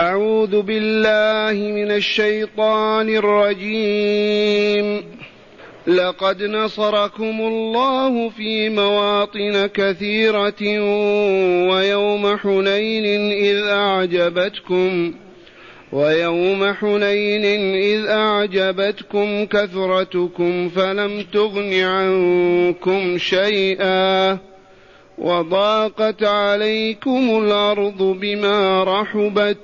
أعوذ بالله من الشيطان الرجيم. لقد نصركم الله في مواطن كثيرة ويوم حنين إذ أعجبتكم ويوم حنين إذ أعجبتكم كثرتكم فلم تغن عنكم شيئا وضاقت عليكم الأرض بما رحبت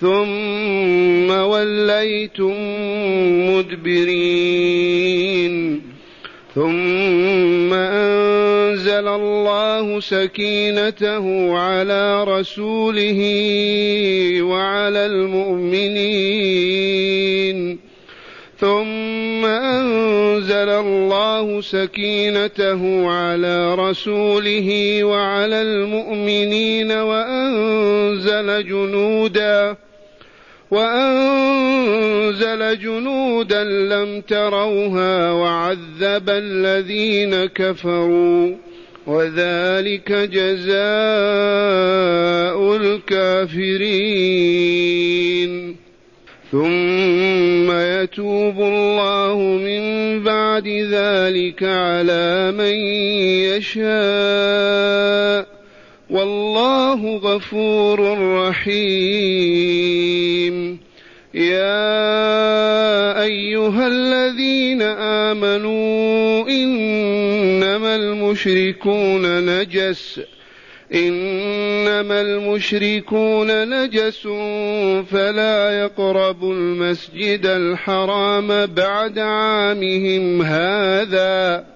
ثم وليتم مدبرين. ثم أنزل الله سكينته على رسوله وعلى المؤمنين. ثم أنزل الله سكينته على رسوله وعلى المؤمنين وأنزل جنودا وأنزل جنودا لم تروها وعذب الذين كفروا وذلك جزاء الكافرين. ثم يتوب الله من بعد ذلك على من يشاء. والله غفور رحيم. يا أيها الذين آمنوا إنما المشركون نجس إنما المشركون نجس فلا يقربوا المسجد الحرام بعد عامهم هذا.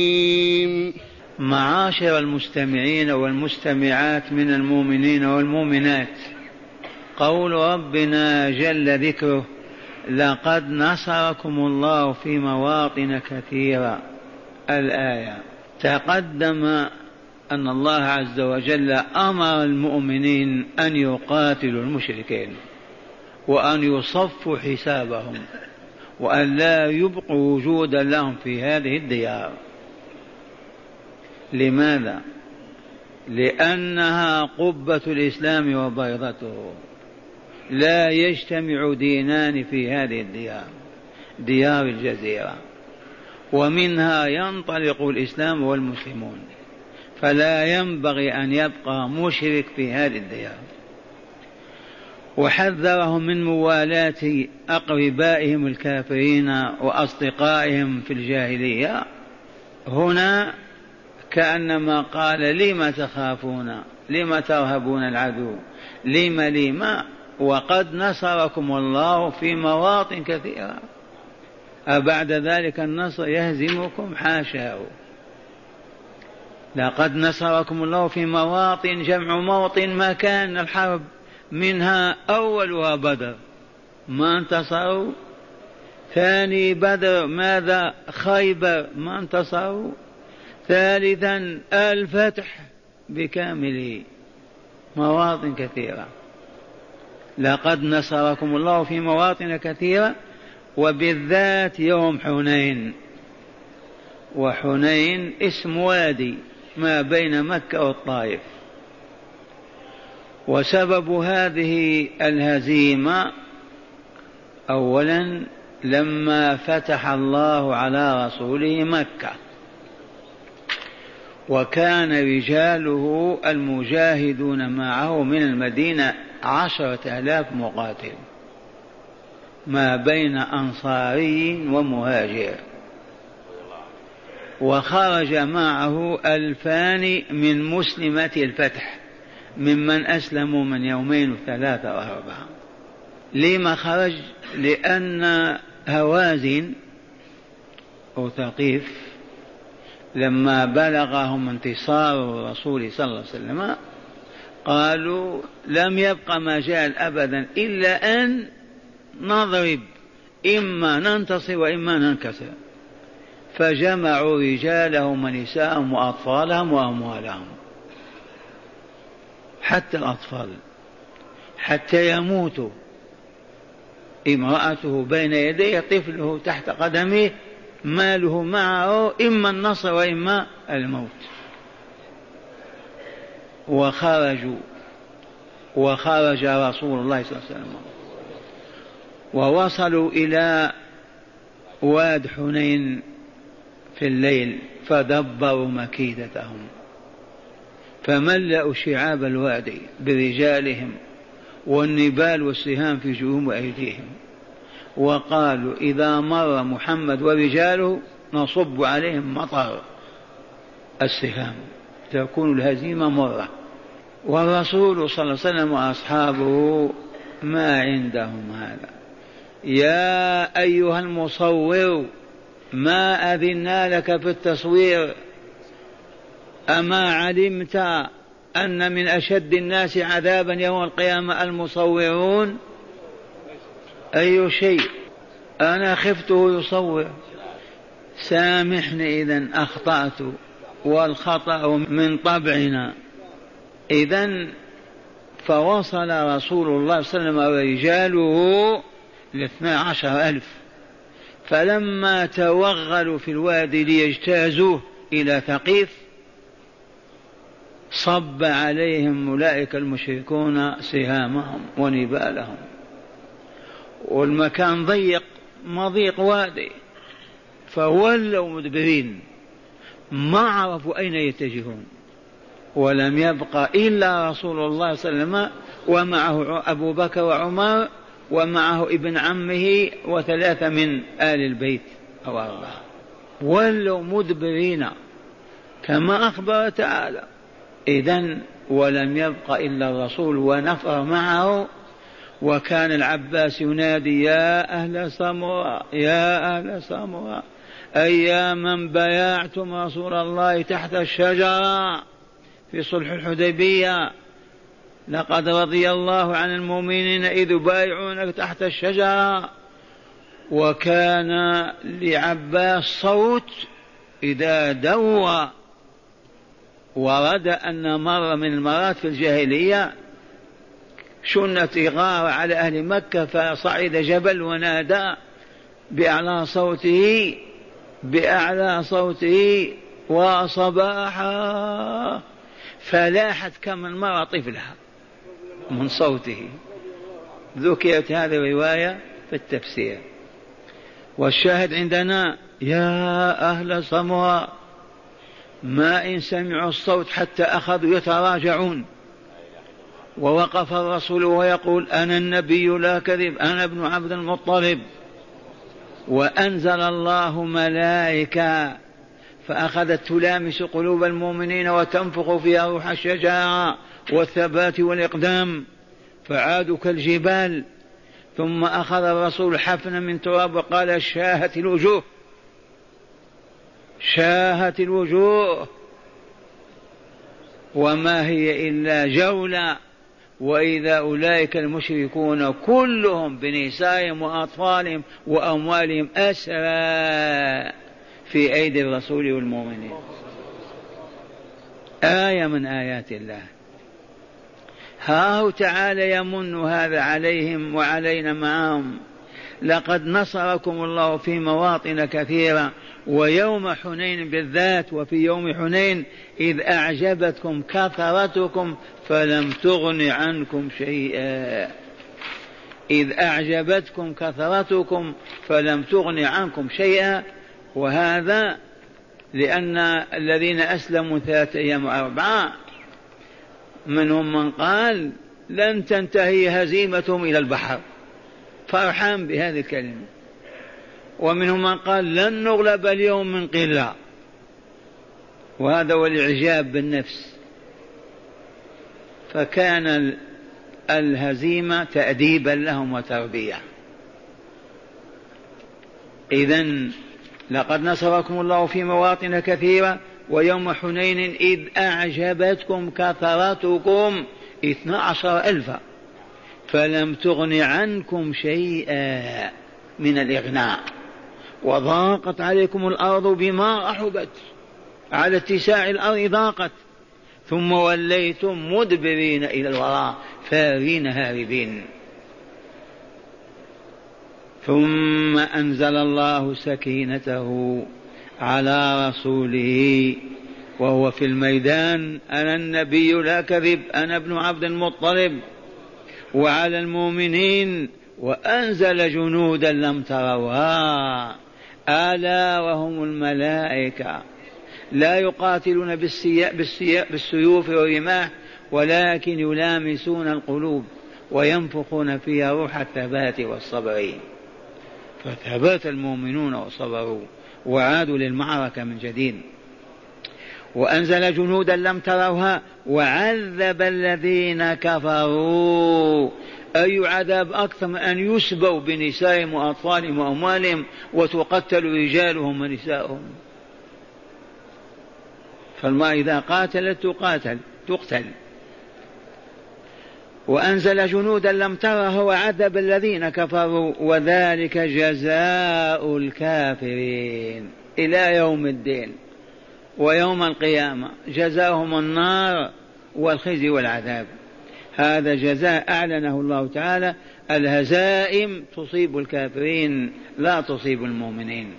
معاشر المستمعين والمستمعات من المؤمنين والمؤمنات. قول ربنا جل ذكره لقد نصركم الله في مواطن كثيرة. الآية تقدم أن الله عز وجل أمر المؤمنين أن يقاتلوا المشركين وأن يصفوا حسابهم وأن لا يبقوا وجودا لهم في هذه الديار. لماذا؟ لأنها قبة الإسلام وبيضته. لا يجتمع دينان في هذه الديار ديار الجزيرة ومنها ينطلق الإسلام والمسلمون. فلا ينبغي أن يبقى مشرك في هذه الديار. وحذرهم من موالاة أقربائهم الكافرين وأصدقائهم في الجاهلية. هنا كأنما قال لم تخافون؟ لم ترهبون العدو؟ لم لم؟ وقد نصركم الله في مواطن كثيرة. أبعد ذلك النصر يهزمكم حاشاه. لقد نصركم الله في مواطن جمع موطن مكان الحرب منها أولها بدر. ما انتصروا؟ ثاني بدر ماذا؟ خيبر. ما انتصروا؟ ثالثا الفتح بكامله مواطن كثيرة. لقد نصركم الله في مواطن كثيرة وبالذات يوم حنين. وحنين اسم وادي ما بين مكة والطائف. وسبب هذه الهزيمة أولا لما فتح الله على رسوله مكة. وكان رجاله المجاهدون معه من المدينة عشرة آلاف مقاتل ما بين أنصاري ومهاجر. وخرج معه ألفان من مسلمة الفتح ممن أسلموا من يومين وثلاثة وأربعة. لما خرج؟ لأن هوازن أو ثقيف لما بلغهم انتصار الرسول صلى الله عليه وسلم قالوا لم يبق مجال أبدا إلا أن نضرب إما ننتصر وإما ننكسر. فجمعوا رجالهم ونساءهم وأطفالهم وأموالهم حتى الأطفال حتى يموتوا امرأته بين يديه طفله تحت قدمه ماله معه إما النصر وإما الموت. وخرجوا وخرج رسول الله صلى الله عليه وسلم. ووصلوا إلى واد حنين في الليل فدبروا مكيدتهم. فملأوا شعاب الوادي برجالهم والنبال والسهام في جيوب أيديهم. وقالوا إذا مر محمد ورجاله نصب عليهم مطر السهام تكون الهزيمة مرة. والرسول صلى الله عليه وسلم وأصحابه ما عندهم هذا. يا أيها المصور ما أذنا لك في التصوير؟ أما علمت أن من أشد الناس عذابا يوم القيامة المصورون؟ أي شيء. أنا خفته يصور. سامحني إذا أخطأت والخطأ من طبعنا. إذا فوصل رسول الله صلى الله عليه وسلم ورجاله لاثنى عشر ألف. فلما توغلوا في الوادي ليجتازوه إلى ثقيف صب عليهم أولئك المشركون سهامهم ونبالهم. والمكان ضيق مضيق وادي. فولوا مدبرين ما عرفوا أين يتجهون. ولم يبق إلا رسول الله صلى الله عليه وسلم ومعه أبو بكر وعمر ومعه ابن عمه وثلاثة من آل البيت أو أربعة. ولوا مدبرين كما أخبر تعالى. إذا ولم يبق إلا الرسول ونفر معه وكان العباس ينادي يا أهل سمرة يا أهل سمرة أي من بايعتم رسول الله تحت الشجرة في صلح الحديبية. لقد رضي الله عن المؤمنين إذ بايعونك تحت الشجرة. وكان لعباس صوت إذا دوى ورد أن مرة من المرات في الجاهلية شنت غارة على أهل مكة فصعد جبل ونادى بأعلى صوته بأعلى صوته وصباحا فلاحت كم المرأة طفلها من صوته. ذكرت هذه الرواية في التفسير. والشاهد عندنا يا أهل صموى ما إن سمعوا الصوت حتى أخذوا يتراجعون. ووقف الرسول ويقول أنا النبي لا كذب أنا ابن عبد المطلب. وأنزل الله ملائكة فأخذت تلامس قلوب المؤمنين وتنفخ فيها روح الشجاعة والثبات والإقدام. فعادوا كالجبال. ثم أخذ الرسول حفنة من تراب وقال شاهت الوجوه. شاهت الوجوه. وما هي إلا جولة. وإذا أولئك المشركون كلهم بنسائهم وأطفالهم وأموالهم أسرى في أيدي الرسول والمؤمنين. آية من آيات الله. هاه تعالى يمن هذا عليهم وعلينا معهم. لقد نصركم الله في مواطن كثيرة. ويوم حنين بالذات وفي يوم حنين إذ أعجبتكم كثرتكم فلم تغن عنكم شيئا. إذ أعجبتكم كثرتكم فلم تغن عنكم شيئا. وهذا لأن الذين أسلموا ثلاثة أيام وأربعة منهم من قال لن تنتهي هزيمتهم إلى البحر. فرحان بهذه الكلمة. ومنهم من قال لن نغلب اليوم من قلة. وهذا هو الإعجاب بالنفس. فكان الهزيمة تأديبا لهم وتربية. إذا لقد نصركم الله في مواطن كثيرة ويوم حنين إذ أعجبتكم كثرتكم اثنا عشر ألفا فلم تغن عنكم شيئا من الإغناء. وضاقت عليكم الأرض بما رحبت على اتساع الأرض ضاقت. ثم وليتم مدبرين إلى الوراء فارين هاربين. ثم أنزل الله سكينته على رسوله وهو في الميدان. أنا النبي لا كذب أنا ابن عبد المطلب. وعلى المؤمنين وأنزل جنودا لم تروها. ألا وهم الملائكة. لا يقاتلون بالسيوف والرماح ولكن يلامسون القلوب وينفخون فيها روح الثبات والصبر. فثبت المؤمنون وصبروا وعادوا للمعركة من جديد. وأنزل جنودا لم تروها وعذب الذين كفروا. أي عذاب أكثر من أن يسبوا بنسائهم وأطفالهم وأموالهم وتقتل رجالهم ونساؤهم فالمرأة إذا قاتلت تقاتل تقتل. وأنزل جنودا لم تره وعذب الذين كفروا وذلك جزاء الكافرين إلى يوم الدين. ويوم القيامة جزاهم النار والخزي والعذاب. هذا جزاء أعلنه الله تعالى. الهزائم تصيب الكافرين لا تصيب المؤمنين.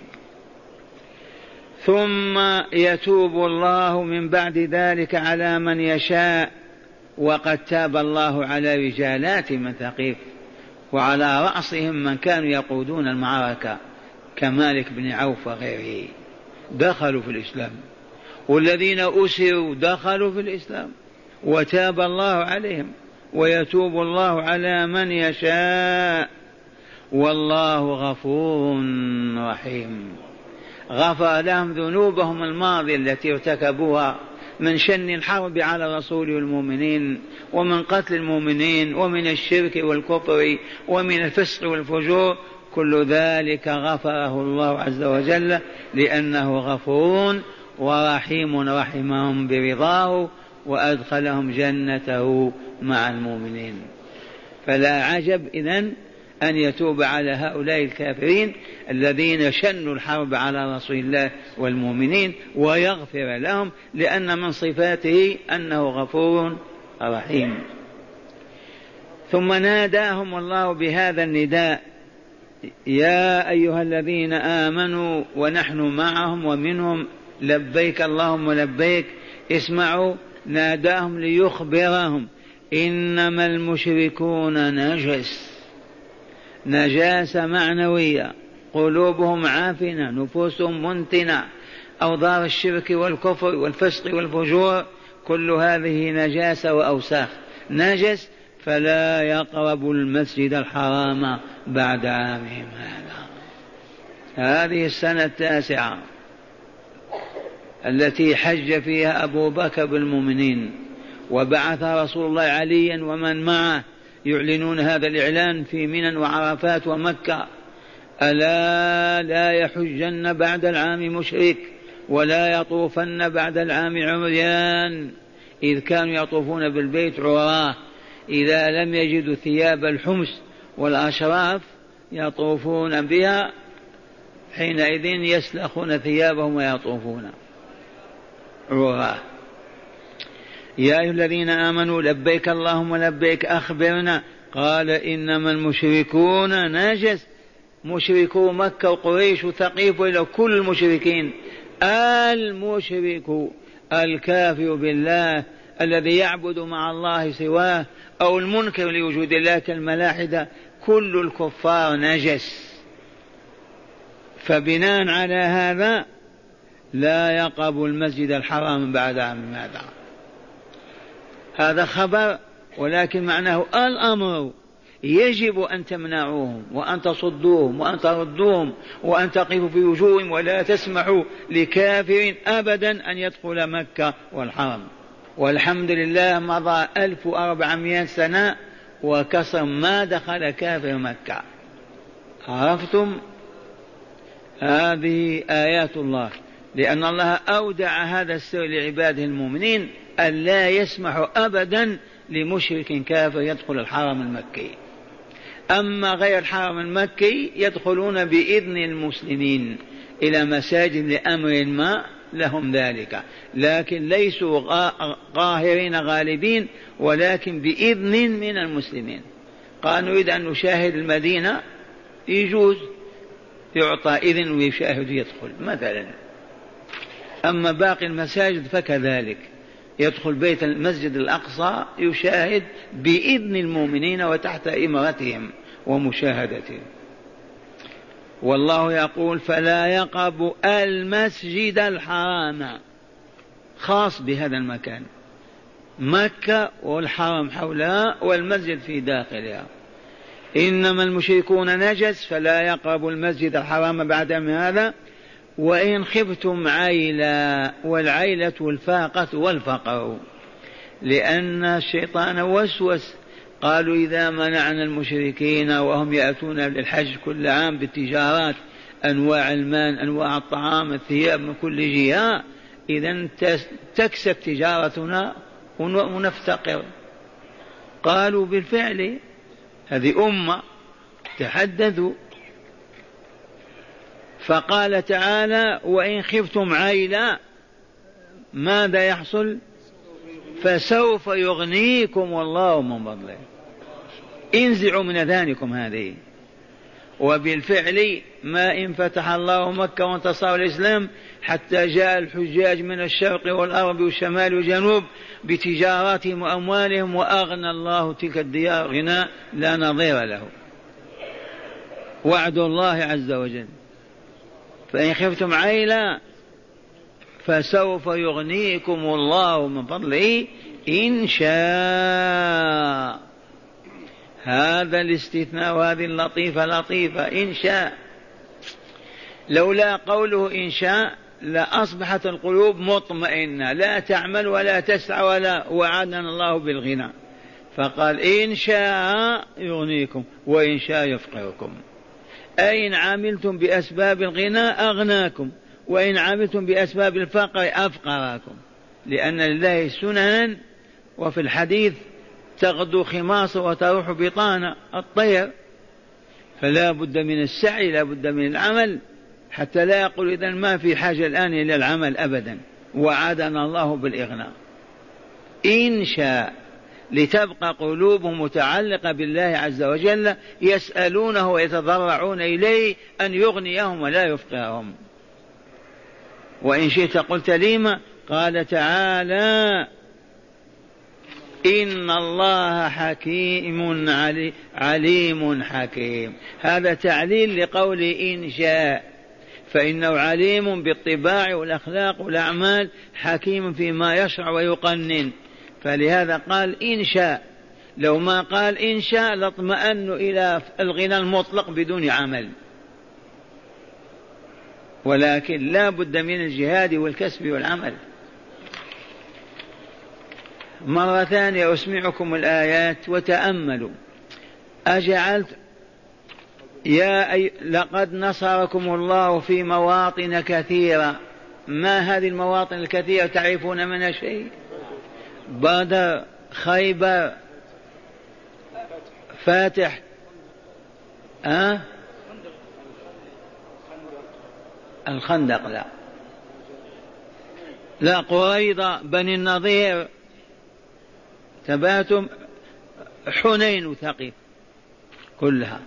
ثم يتوب الله من بعد ذلك على من يشاء. وقد تاب الله على رجالات من ثقيف وعلى رأسهم من كانوا يقودون المعركة كمالك بن عوف وغيره. دخلوا في الإسلام. والذين أسروا دخلوا في الإسلام وتاب الله عليهم ويتوب الله على من يشاء والله غفور رحيم. غفر لهم ذنوبهم الماضية التي ارتكبوها من شن الحرب على الرسول والمؤمنين ومن قتل المؤمنين ومن الشرك والكفر ومن الفسق والفجور. كل ذلك غفره الله عز وجل لأنه غفور ورحيم رحمهم برضاه وأدخلهم جنته مع المؤمنين. فلا عجب إذن أن يتوب على هؤلاء الكافرين الذين شنوا الحرب على رسول الله والمؤمنين ويغفر لهم لأن من صفاته أنه غفور رحيم. ثم ناداهم الله بهذا النداء يا أيها الذين آمنوا ونحن معهم ومنهم لبيك اللهم لبيك اسمعوا ناداهم ليخبرهم. إنما المشركون نجس. نجاسة معنوية. قلوبهم عافنة نفوسهم منتنة. أوضار الشرك والكفر والفسق والفجور كل هذه نجاسة وأوساخ. نجس فلا يقرب المسجد الحرام بعد عامهم هذا. هذه السنة التاسعة. التي حج فيها أبو بكر بالمؤمنين وبعث رسول الله عليا ومن معه يعلنون هذا الإعلان في منى وعرفات ومكة. ألا لا يحجن بعد العام مشرك ولا يطوفن بعد العام عميان. إذ كانوا يطوفون بالبيت عراه إذا لم يجدوا ثياب الحمس والأشراف يطوفون بها حينئذ يسلخون ثيابهم ويطوفون. عراه يا أيها الذين آمنوا لبيك اللهم لبيك أخبرنا. قال إنما المشركون نجس. مشركو مكة وقريش وثقيف وإلى كل المشركين. المشرك الكافر بالله الذي يعبد مع الله سواه أو المنكر لوجود الله كالملاحدة كل الكفار نجس. فبناء على هذا لا يقرب المسجد الحرام بعد عام ماذا. هذا خبر ولكن معناه الأمر يجب أن تمنعوهم وأن تصدوهم وأن تردوهم وأن تقفوا في وجوههم ولا تسمحوا لكافر أبدا أن يدخل مكة والحرم. والحمد لله مضى ألف وأربعمائة سنة وكسر ما دخل كافر مكة. عرفتم؟ هذه آيات الله. لأن الله أودع هذا السر لعباده المؤمنين ألا يسمح أبدا لمشرك كافر يدخل الحرم المكي. أما غير الحرم المكي يدخلون بإذن المسلمين إلى مساجد لأمر ما لهم ذلك. لكن ليسوا قاهرين غالبين ولكن بإذن من المسلمين. قال نريد أن نشاهد المدينة يجوز يعطى إذن ويشاهد يدخل مثلا. أما باقي المساجد فكذلك. يدخل بيت المسجد الأقصى يشاهد بإذن المؤمنين وتحت إمرتهم ومشاهدتهم. والله يقول فلا يقرب المسجد الحرام. خاص بهذا المكان. مكة والحرم حولها والمسجد في داخلها. إنما المشركون نجس فلا يقربوا المسجد الحرام بعد من هذا. وإن خفتم عيلا والعيلة الفاقة والفقر لأن الشيطان وسوس. قالوا إذا منعنا المشركين وهم يأتون للحج كل عام بالتجارات أنواع المال أنواع الطعام الثياب من كل جهة. إذا تكسب تجارتنا ونفتقر. قالوا بالفعل هذه أمة تحدثوا فقال تعالى وإن خفتم عيلا ماذا يحصل؟ فسوف يغنيكم الله من فضله. انزعوا من اذهانكم هذه. وبالفعل ما إن فتح الله مكة وانتصر الإسلام حتى جاء الحجاج من الشرق والغرب والشمال والجنوب بتجاراتهم وأموالهم وأغنى الله تلك الديار غنى لا نظير له. وعد الله عز وجل. فإن خفتم عيلا فسوف يغنيكم الله من فضله إن شاء. هذا الاستثناء وهذه اللطيفة لطيفة. إن شاء. لولا قوله إن شاء لأصبحت القلوب مطمئنة. لا تعمل ولا تسعى ولا وعدنا الله بالغنى. فقال إن شاء يغنيكم وإن شاء يفقركم أي إن عملتم بأسباب الغنى أغناكم وإن عملتم بأسباب الفقر أفقركم لأن لله سننا وفي الحديث تغدو خماصة وتروح بطانة الطير. فلا بد من السعي لا بد من العمل حتى لا يقول إذا ما في حاجة الآن إلى العمل أبدا. وعدنا الله بالإغناء. إن شاء لتبقى قلوبهم متعلقة بالله عز وجل يسألونه ويتضرعون إليه أن يغنيهم ولا يفقرهم وإن شئت قلت لما قال تعالى إن الله حكيم عليم حكيم. هذا تعليل لقول إن شاء. فإنه عليم بالطباع والأخلاق والأعمال حكيم فيما يشرع ويقنن. فلهذا قال إن شاء. لو ما قال إن شاء لاطمأنوا إلى الغنى المطلق بدون عمل. ولكن لا بد من الجهاد والكسب والعمل. مرة ثانية أسمعكم الآيات وتأملوا. أجعلت يا أي لقد نصركم الله في مواطن كثيرة. ما هذه المواطن الكثيرة تعرفون منها شيء؟ بدر خيبر فاتح. أه؟ الخندق لا. لا قريضة بني النضير. تباتم حنين وثقيف كلها.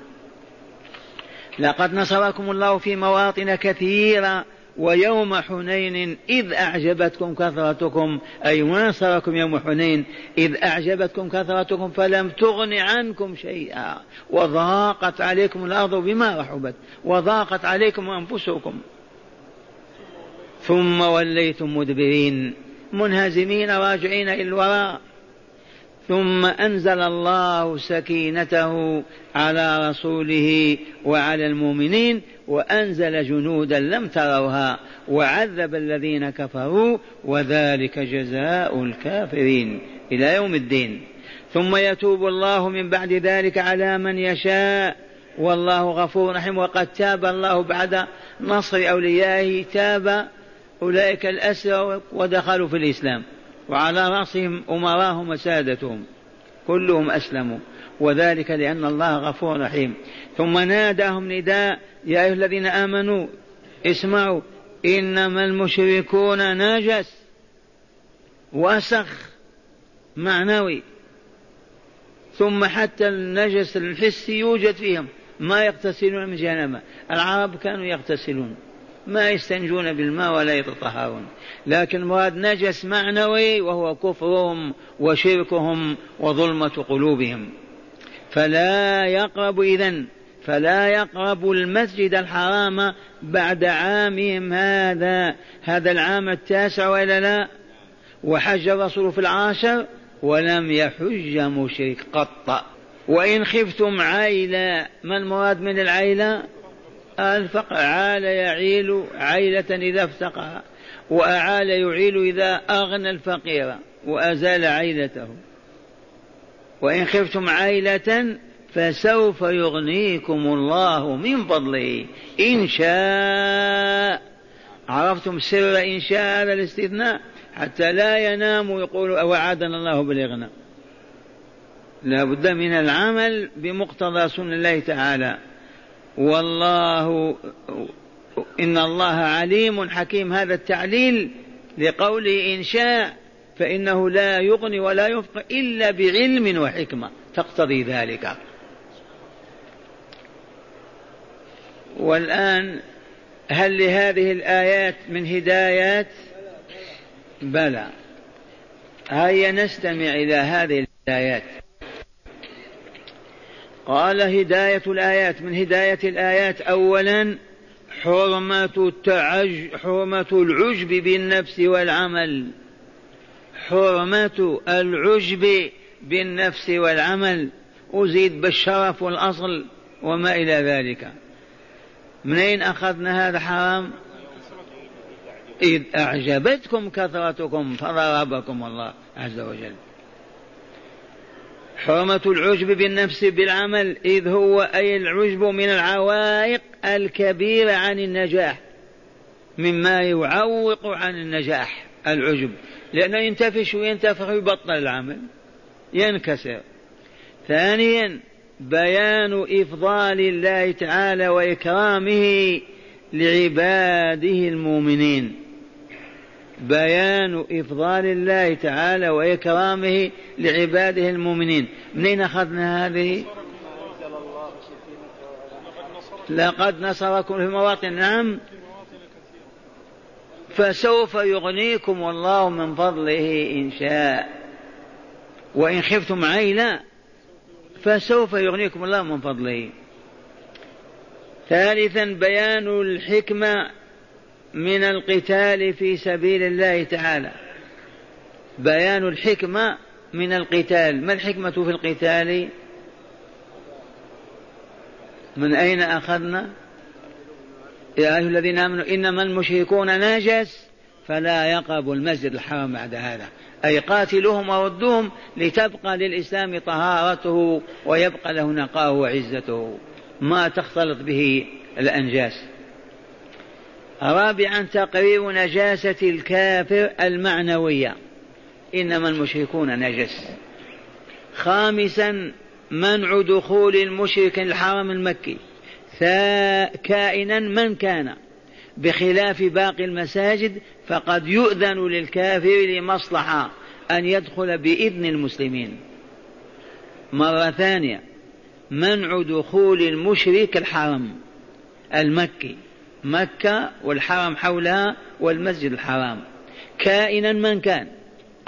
لقد نصركم الله في مواطن كثيرة. ويوم حنين إذ أعجبتكم كثرتكم أي نصركم يوم حنين؟ إذ أعجبتكم كثرتكم فلم تغن عنكم شيئا. وضاقت عليكم الأرض بما رحبت وضاقت عليكم أنفسكم. ثم وليتم مدبرين. منهزمين راجعين إلى الوراء. ثم أنزل الله سكينته على رسوله وعلى المؤمنين وأنزل جنودا لم تروها وعذب الذين كفروا وذلك جزاء الكافرين إلى يوم الدين. ثم يتوب الله من بعد ذلك على من يشاء. والله غفور رحيم. وقد تاب الله بعد نصر أوليائه. تاب أولئك الأسرى ودخلوا في الإسلام. وعلى رأسهم أمراهم وسادتهم كلهم أسلموا. وذلك لأن الله غفور رحيم. ثم ناداهم نداء يا أيها الذين آمنوا اسمعوا إنما المشركون نجس وسخ معنوي. ثم حتى النجس الحسي يوجد فيهم ما يغتسلون من جهنم. العرب كانوا يغتسلون ما يستنجون بالماء ولا يتطهرون. لكن مراد نجس معنوي وهو كفرهم وشركهم وظلمة قلوبهم. فلا يقرب إذن فلا يقرب المسجد الحرام بعد عامهم هذا. هذا العام التاسع وإلا لا؟ وحج الرسول في العاشر ولم يحج مشرك قط. وإن خفتم عيلا ما المراد من العيلة الفقر عال يعيل عيلة إذا افتقر وأعال يعيل إذا أغنى الفقير وأزال عيلته. وإن خفتم عيلة فسوف يغنيكم الله من فضله إن شاء. عرفتم سر إن شاء هذا الاستثناء؟ حتى لا ينام يقول وعدنا الله بالإغنى لا بد من العمل بمقتضى سنة الله تعالى. والله إن الله عليم حكيم. هذا التعليل لقوله إن شاء فإنه لا يغني ولا يفقى إلا بعلم وحكمة. تقتضي ذلك. والآن هل لهذه الآيات من هدايات؟ بلى. هيا نستمع إلى هذه الآيات. قال هداية الآيات من هداية الآيات أولا حرمة التعج حرمة العجب بالنفس والعمل. حرمة العجب بالنفس والعمل. أزيد بالشرف والأصل وما إلى ذلك. منين أخذنا هذا حرام؟ إذ أعجبتكم كثرتكم فضربكم الله عز وجل. حرمة العجب بالنفس بالعمل إذ هو أي العجب من العوائق الكبيرة عن النجاح مما يعوق عن النجاح العجب. لأنه ينتفش وينتفخ ويبطل العمل ينكسر. ثانيا بيان إفضال الله تعالى وإكرامه لعباده المؤمنين. بيان إفضال الله تعالى وإكرامه لعباده المؤمنين. منين أخذنا هذه؟ لقد نصركم في مواطن. نعم. فسوف يغنيكم الله من فضله إن شاء. وإن خفتم عيلا فسوف يغنيكم الله من فضله. ثالثا بيان الحكمة من القتال في سبيل الله تعالى. بيان الحكمة من القتال. ما الحكمة في القتال؟ من أين أخذنا؟ يا أيها الذين آمنوا إنما المشركون نجس فلا يقربوا المسجد الحرام بعد هذا. أي قاتلوهم وردوهم لتبقى للإسلام طهارته ويبقى له نقاه وعزته. ما تختلط به الأنجاس. رابعا تقرير نجاسة الكافر المعنوية. إنما المشركون نجس. خامسا منع دخول المشرك الحرم المكي. كائنا من كان. بخلاف باقي المساجد فقد يؤذن للكافر لمصلحة أن يدخل بإذن المسلمين. مرة ثانية. منع دخول المشرك الحرم المكي. مكة والحرم حولها والمسجد الحرام. كائنا من كان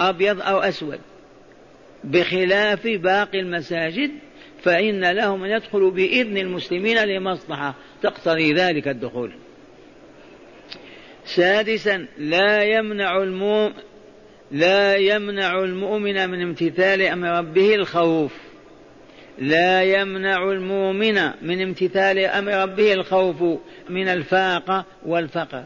أبيض أو أسود. بخلاف باقي المساجد فإن لهم أن يدخلوا بإذن المسلمين لمصلحة تقتضي ذلك الدخول. سادسا لا يمنع المؤمن لا يمنع المؤمن من امتثال أمر ربه الخوف. لا يمنع المؤمن من امتثال أمر ربه الخوف من الفاقه والفقر.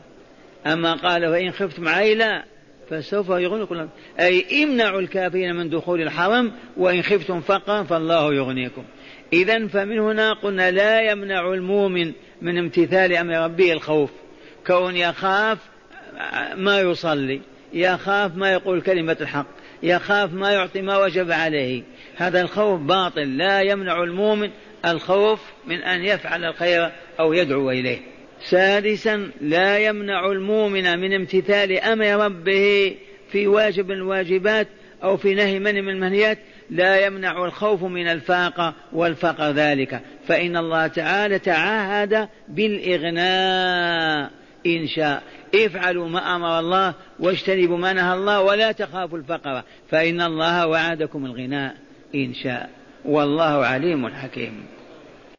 أما قال وإن خفتم عيلا فسوف يغنيكم أي امنعوا الكافرين من دخول الحرم وإن خفتم فقرا فالله يغنيكم. اذا فمن هنا قلنا لا يمنع المؤمن من امتثال أمر ربه الخوف. كون يخاف ما يصلي يخاف ما يقول كلمة الحق. يخاف ما يعطي ما وجب عليه. هذا الخوف باطل لا يمنع المؤمن الخوف من أن يفعل الخير أو يدعو إليه. سادسا لا يمنع المؤمن من امتثال أمر ربه في واجب الواجبات أو في نهي من من المنهيات لا يمنع الخوف من الفاقة والفقر ذلك. فإن الله تعالى تعاهد بالإغناء إن شاء. افعلوا ما أمر الله واجتنبوا ما نهى الله ولا تخافوا الفقر فإن الله وعدكم الغناء إن شاء والله عليم حكيم